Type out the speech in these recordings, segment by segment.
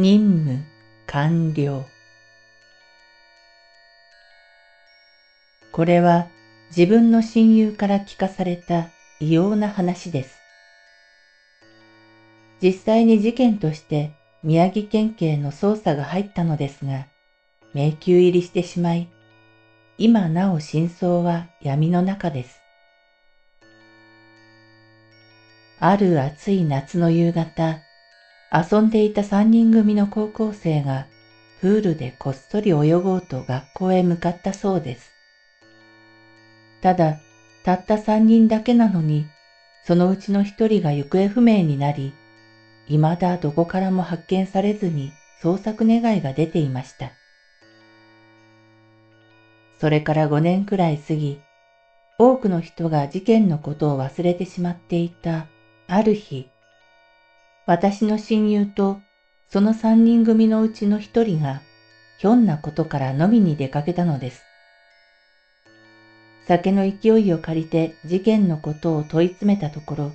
任務完了これは自分の親友から聞かされた異様な話です。実際に事件として宮城県警の捜査が入ったのですが、迷宮入りしてしまい、今なお真相は闇の中です。ある暑い夏の夕方、遊んでいた三人組の高校生がプールでこっそり泳ごうと学校へ向かったそうです。ただ、たった三人だけなのに、そのうちの一人が行方不明になり、未だどこからも発見されずに捜索願いが出ていました。それから五年くらい過ぎ、多くの人が事件のことを忘れてしまっていたある日、私の親友とその三人組のうちの一人がひょんなことから飲みに出かけたのです。酒の勢いを借りて事件のことを問い詰めたところ、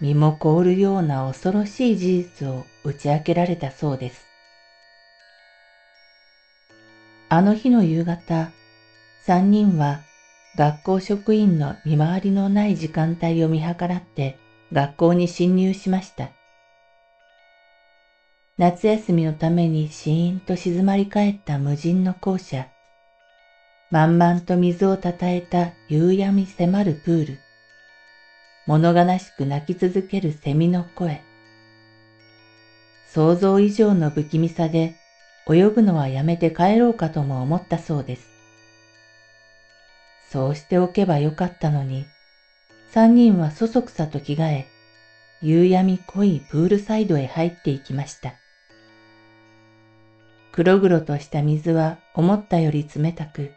身も凍るような恐ろしい事実を打ち明けられたそうです。あの日の夕方、三人は学校職員の見回りのない時間帯を見計らって学校に侵入しました。夏休みのためにシーンと静まり返った無人の校舎。満々と水をたたえた夕闇迫るプール。物悲しく泣き続けるセミの声。想像以上の不気味さで泳ぐのはやめて帰ろうかとも思ったそうです。そうしておけばよかったのに、三人はそそくさと着替え、夕闇濃いプールサイドへ入っていきました。黒々とした水は思ったより冷たく、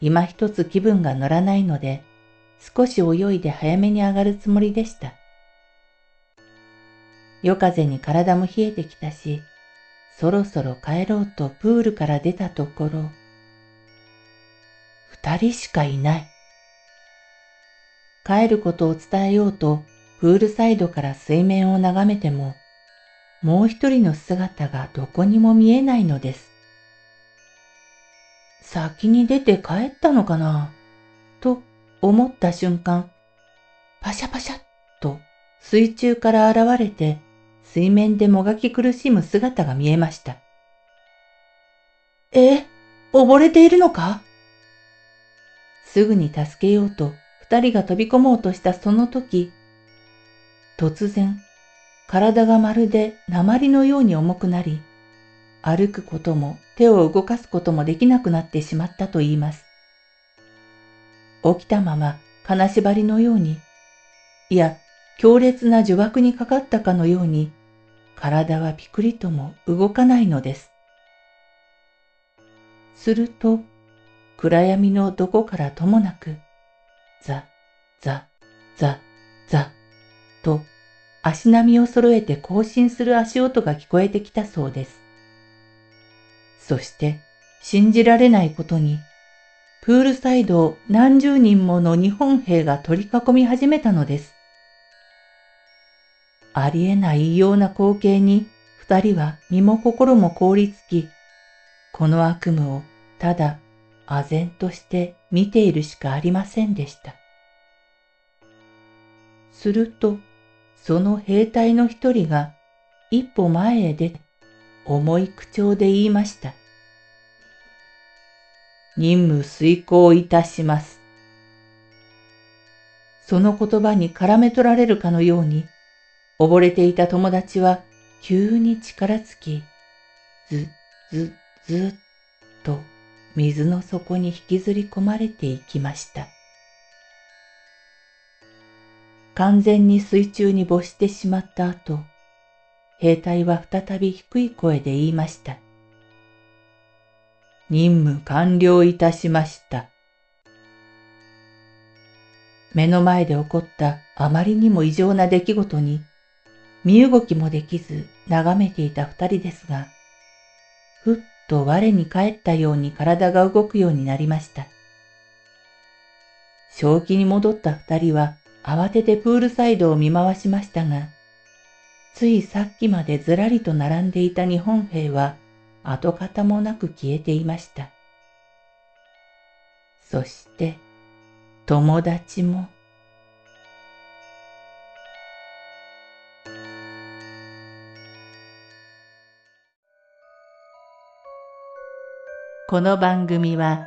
今一つ気分が乗らないので、少し泳いで早めに上がるつもりでした。夜風に体も冷えてきたし、そろそろ帰ろうとプールから出たところ、二人しかいない。帰ることを伝えようとプールサイドから水面を眺めても、もう一人の姿がどこにも見えないのです。先に出て帰ったのかな？と思った瞬間、パシャパシャッと水中から現れて水面でもがき苦しむ姿が見えました。え、溺れているのか？すぐに助けようと二人が飛び込もうとしたその時、突然体がまるで鉛のように重くなり、歩くことも手を動かすこともできなくなってしまったと言います。起きたまま金縛りのように、いや、強烈な呪縛にかかったかのように、体はピクリとも動かないのです。すると、暗闇のどこからともなく、ザ、ザ、ザ、ザ、と足並みを揃えて行進する足音が聞こえてきたそうです。そして信じられないことに、プールサイドを何十人もの日本兵が取り囲み始めたのです。ありえない異様な光景に二人は身も心も凍りつき、この悪夢をただ唖然として見ているしかありませんでした。すると、その兵隊の一人が一歩前へ出て重い口調で言いました。任務遂行いたします。その言葉に絡め取られるかのように、溺れていた友達は急に力尽き、ず、ず、ずっと水の底に引きずり込まれていきました。完全に水中に没してしまった後、兵隊は再び低い声で言いました。任務完了いたしました。目の前で起こったあまりにも異常な出来事に、身動きもできず眺めていた二人ですが、ふっと我に返ったように体が動くようになりました。正気に戻った二人は慌ててプールサイドを見回しましたが、ついさっきまでずらりと並んでいた日本兵は跡形もなく消えていました。そして友達も。この番組は